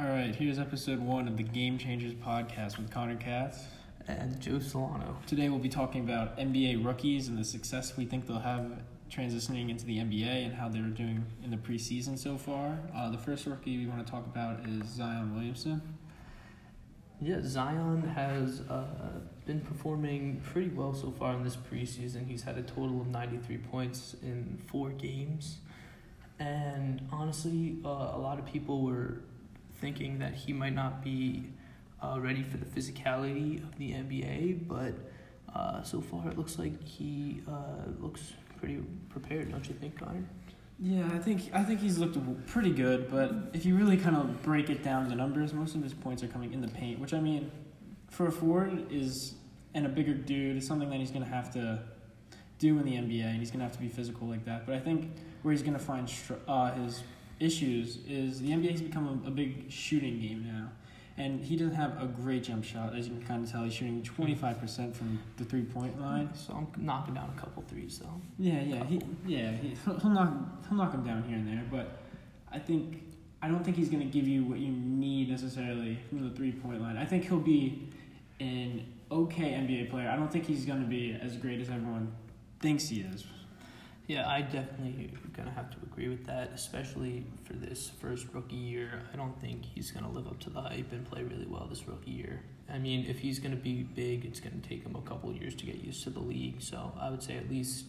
All right, here's episode one of the Game Changers podcast with Connor Katz. And Joe Solano. Today we'll be talking about NBA rookies and the success we think they'll have transitioning into the NBA and how they're doing in the preseason so far. Uh, the first rookie we want to talk about is Zion Williamson. Yeah, Zion has uh, been performing pretty well so far in this preseason. He's had a total of 93 points in four games. And honestly, uh, a lot of people were thinking that he might not be uh, ready for the physicality of the NBA, but uh, so far it looks like he uh, looks pretty prepared, don't you think, Connor? Yeah, I think I think he's looked pretty good, but if you really kind of break it down the numbers, most of his points are coming in the paint, which I mean, for a forward is and a bigger dude is something that he's gonna have to do in the NBA, and he's gonna have to be physical like that. But I think where he's gonna find str- uh, his issues is the NBA has become a, a big shooting game now. And he doesn't have a great jump shot, as you can kind of tell. He's shooting 25% from the three point line. So I'm knocking down a couple threes, though. Yeah, yeah, he, yeah. He, he'll knock, he'll knock him down here and there, but I think I don't think he's going to give you what you need necessarily from the three point line. I think he'll be an okay NBA player. I don't think he's going to be as great as everyone thinks he is. Yeah, I definitely gonna have to agree with that, especially for this first rookie year. I don't think he's gonna live up to the hype and play really well this rookie year. I mean, if he's gonna be big, it's gonna take him a couple years to get used to the league. So I would say at least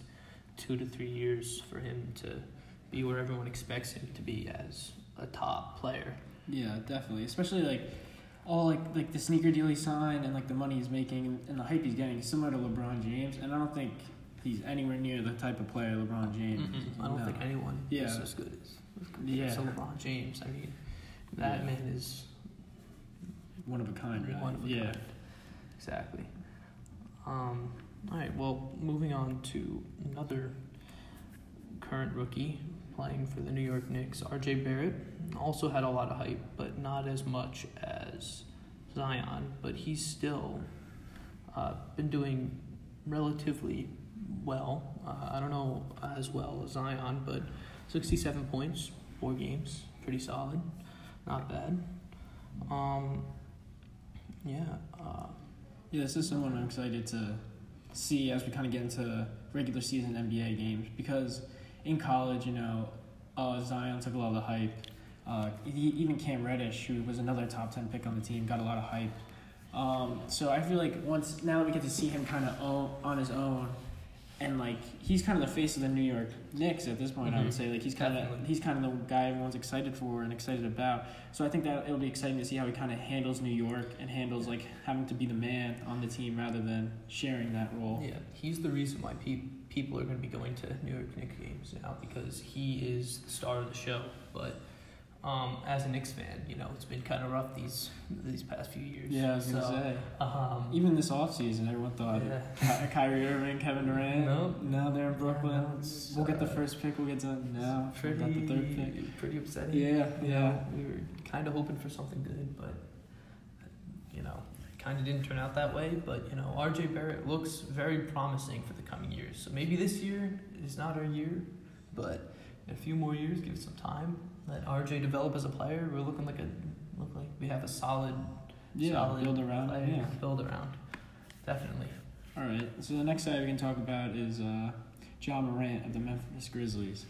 two to three years for him to be where everyone expects him to be as a top player. Yeah, definitely. Especially like all like like the sneaker deal he signed and like the money he's making and the hype he's getting similar to LeBron James, and I don't think he's anywhere near the type of player LeBron James. Mm-mm. I don't No. think anyone Yeah. is as good as, Yeah. as LeBron James. I mean, that Yeah. man is One of a kind, really. one of a yeah. kind. Exactly. Um, all right. Well, moving on to another current rookie playing for the New York Knicks, R.J. Barrett. Also had a lot of hype, but not as much as Zion. But he's still uh, been doing relatively well. Uh, I don't know as well as Zion, but 67 points, four games, pretty solid. Not bad. Um, yeah. Uh, Yeah, this is someone I'm excited to see as we kind of get into regular season NBA games because in college, you know, uh, Zion took a lot of the hype. Uh, even Cam Reddish, who was another top 10 pick on the team, got a lot of hype. Um, so I feel like once now that we get to see him kind of on his own, and like he's kind of the face of the New York Knicks at this point, I would Mhm. say like he's kind of he's kind of the guy everyone's excited for and excited about. So I think that it'll be exciting to see how he kind of handles New York and handles like having to be the man on the team rather than sharing that role. yeah, he's the reason why pe- people are going to be going to New York Knicks games now because he is the star of the show. But um, as a Knicks fan, you know it's been kind of rough these these past few years. Yeah, I was gonna So, say. Um, Even this offseason, everyone thought yeah. Ky- Kyrie Irving, Kevin Durant. No. Now they're in Brooklyn. We'll get the uh, first pick. We'll get to now. pretty Got the third pick. pretty upsetting. Yeah, yeah. know, we were kind of hoping for something good, but you know, kind of didn't turn out that way. But you know, R.J. Barrett looks very promising for the coming years. So maybe this year is not our year, but a few more years, give it some time. Let R.J. develop as a player. We're looking like a look like we have a solid, Yeah, solid build around. player Yeah. build around. Definitely. All right. So the next guy we can talk about is uh, Ja Morant of the Memphis Grizzlies.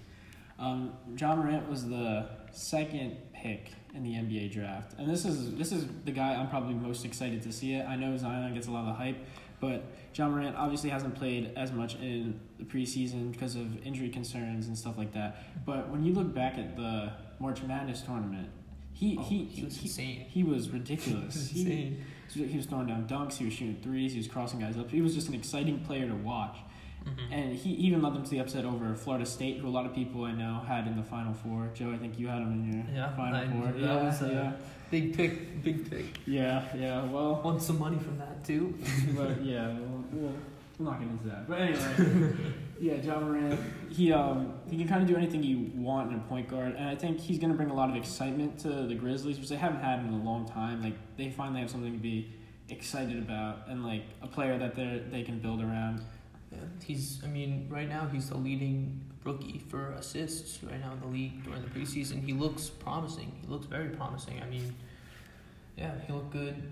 Um, Ja Morant was the second pick in the NBA draft, and this is this is the guy I'm probably most excited to see it. I know Zion gets a lot of hype, but Ja Morant obviously hasn't played as much in the preseason because of injury concerns and stuff like that. But when you look back at the March Madness tournament, he Oh, he, he was insane. He was ridiculous. He- insane. he he was throwing down dunks. He was shooting threes. He was crossing guys up. He was just an exciting player to watch. Mhm. And he even led them to the upset over Florida State, who a lot of people I know had in the Final Four. Joe, I think you had him in your Yeah, Final I- Four. yeah, was a- yeah, Big pick, big pick. yeah, yeah. Well, Want some money from that too? but yeah, we'll, we'll, we'll not get into that. But anyway, yeah, Ja Morant. He um he can kind of do anything you want in a point guard, and I think he's going to bring a lot of excitement to the Grizzlies, which they haven't had in a long time. Like they finally have something to be excited about, and like a player that they they can build around. Yeah, he's. I mean, right now he's the leading rookie for assists right now in the league during the preseason. He looks promising. He looks very promising. I mean, yeah, he looked good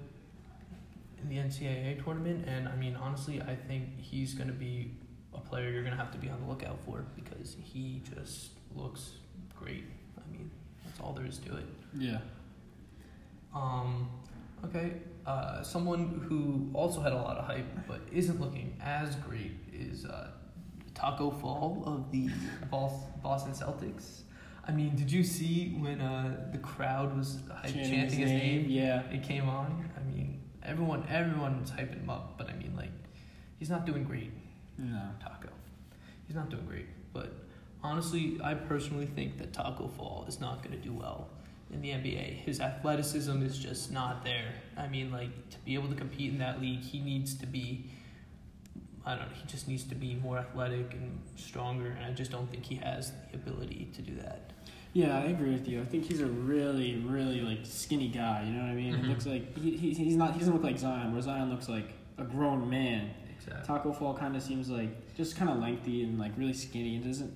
in the NCAA tournament, and I mean, honestly, I think he's going to be a player you're going to have to be on the lookout for because he just looks great. I mean, that's all there is to it. Yeah. Um, okay, uh, someone who also had a lot of hype but isn't looking as great is uh, Tacko Fall of the Boston Celtics. I mean, did you see when uh, the crowd was hype chanting, his name? Yeah. It came on. I mean, everyone everyone's hyping him up, but I mean, like, he's not doing great. No. Tacko, he's not doing great. But honestly, I personally think that Tacko Fall is not going to do well in the NBA. His athleticism is just not there. I mean, like to be able to compete in that league, he needs to be. I don't know. He just needs to be more athletic and stronger, and I just don't think he has the ability to do that. Yeah, I agree with you. I think he's a really, really like skinny guy. You know what I mean? Mhm. It looks like he, he he's not. He doesn't look like Zion. Where Zion looks like a grown man. Exactly. Tacko Fall kind of seems like just kind of lengthy and like really skinny. It doesn't.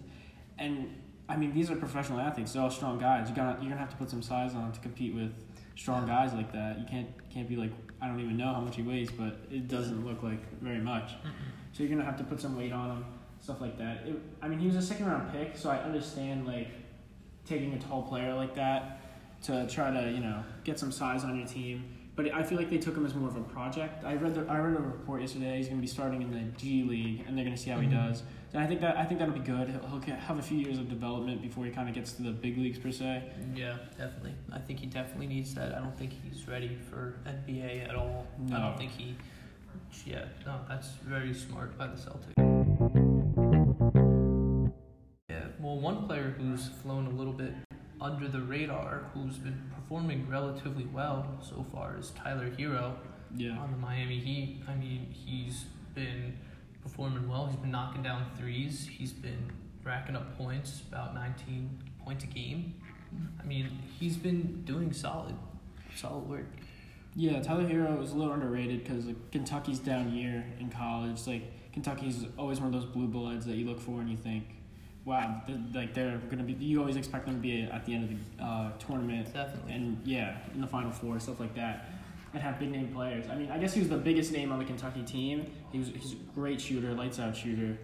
And I mean, these are professional athletes. They're all strong guys. You got you're gonna have to put some size on to compete with strong Yeah. guys like that. You can't can't be like I don't even know how much he weighs, but it doesn't look like very much. Mm-mm. So you're gonna have to put some weight on him, stuff like that. It, I mean, he was a second round pick, so I understand like taking a tall player like that to try to you know get some size on your team. But I feel like they took him as more of a project. I read the, I read a report yesterday. He's gonna be starting in the G League, and they're gonna see how Mhm. he does. And I think that I think that'll be good. He'll, he'll have a few years of development before he kind of gets to the big leagues per se. Yeah, definitely. I think he definitely needs that. I don't think he's ready for NBA at all. I don't think he. Yeah, no, that's very smart by the Celtics. Yeah, well, one player who's flown a little bit under the radar, who's been performing relatively well so far, is Tyler Herro Yeah. on the Miami Heat. I mean, he's been performing well. He's been knocking down threes. He's been racking up points, about 19 points a game. Mm-hmm. I mean, he's been doing solid, solid work. Yeah, Tyler Herro is a little underrated because like, Kentucky's down year in college. Like Kentucky's always one of those blue bloods that you look for and you think, wow, th- like they're gonna be. You always expect them to be at the end of the uh, tournament Definitely. and yeah, in the final four, stuff like that, and have big name players. I mean, I guess he was the biggest name on the Kentucky team. He was he's a great shooter, lights out shooter.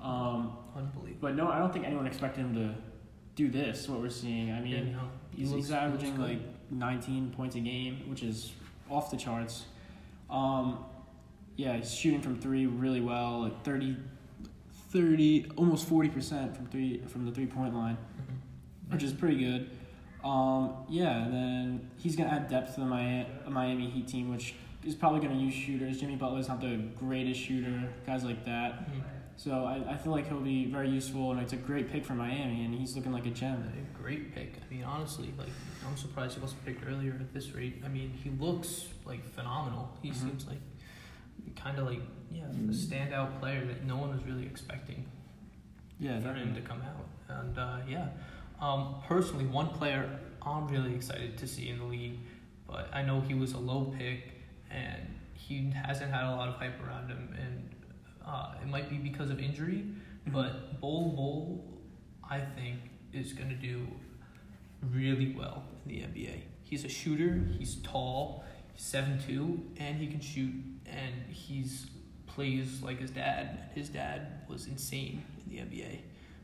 Um, Unbelievable. but no, I don't think anyone expected him to do this. What we're seeing, I mean. yeah, no, he He's, looks- he's averaging good. like 19 points a game, which is off the charts. Um, yeah, he's shooting from three really well, like 30, 30 almost 40% from three from the three point line, Mhm. which is pretty good. Um, yeah, and then he's gonna add depth to the Miami, Miami Heat team, which is probably gonna use shooters. Jimmy Butler's not the greatest shooter, guys like that. Mhm. So I, I feel like he'll be very useful, and it's a great pick for Miami, and he's looking like a gem. A great pick. I mean, honestly, like I'm surprised he wasn't picked earlier at this rate. I mean, he looks like phenomenal. He Mhm. seems like kind of like yeah, a standout player that no one was really expecting Yeah, for him to come out. And uh, yeah, um, personally, one player I'm really excited to see in the league, but I know he was a low pick and he hasn't had a lot of hype around him, and uh, it might be because of injury. Mhm. But Bol Bol, I think, is going to do really well in the NBA. He's a shooter. He's tall. Seven two, and he can shoot. And he's plays like his dad. His dad was insane in the NBA.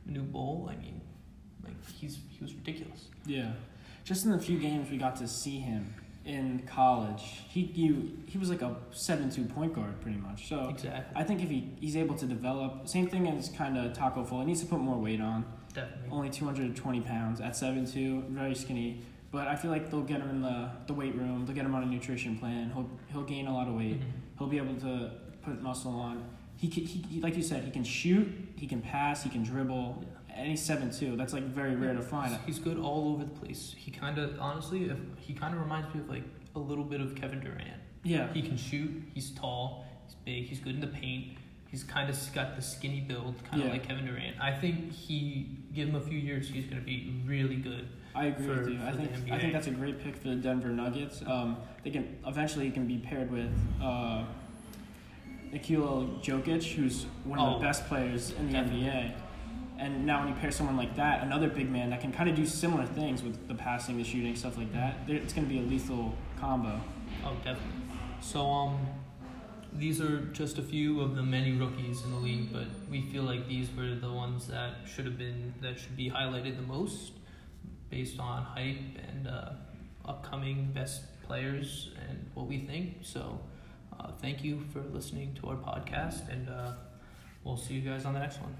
Manute Bol, I mean, like he's he was ridiculous. Yeah, just in the few games we got to see him in college, he he, he was like a seven-two point guard pretty much. So Exactly. I think if he, he's able to develop, same thing as kind of Tacko Fall. He needs to put more weight on. Definitely. Only two hundred and twenty pounds at seven-two, very skinny. But I feel like they'll get him in the, the weight room. They'll get him on a nutrition plan. He'll he'll gain a lot of weight. Mhm. He'll be able to put muscle on. He, can, he, he like you said, he can shoot, he can pass, he can dribble, and he's seven two. That's like very rare to find. He's- He's good all over the place. He kind of, honestly, if he kind of reminds me of like a little bit of Kevin Durant. Yeah, He can shoot. He's tall. He's big. He's good in the paint. He's kind of got the skinny build, kind of Yeah. like Kevin Durant. I think he give him a few years, he's going to be really good. I agree for- with you. I think I think that's a great pick for the Denver Nuggets. Um, they can eventually can be paired with uh, Nikola Jokic, who's one of Oh, the best players in the definitely. NBA. And now when you pair someone like that, another big man that can kind of do similar things with the passing, the shooting, stuff like that, it's going to be a lethal combo. Oh, definitely. So, um, these are just a few of the many rookies in the league, but we feel like these were the ones that should have been that should be highlighted the most, based on hype and uh, upcoming best players and what we think. So, uh, thank you for listening to our podcast, and uh, we'll see you guys on the next one.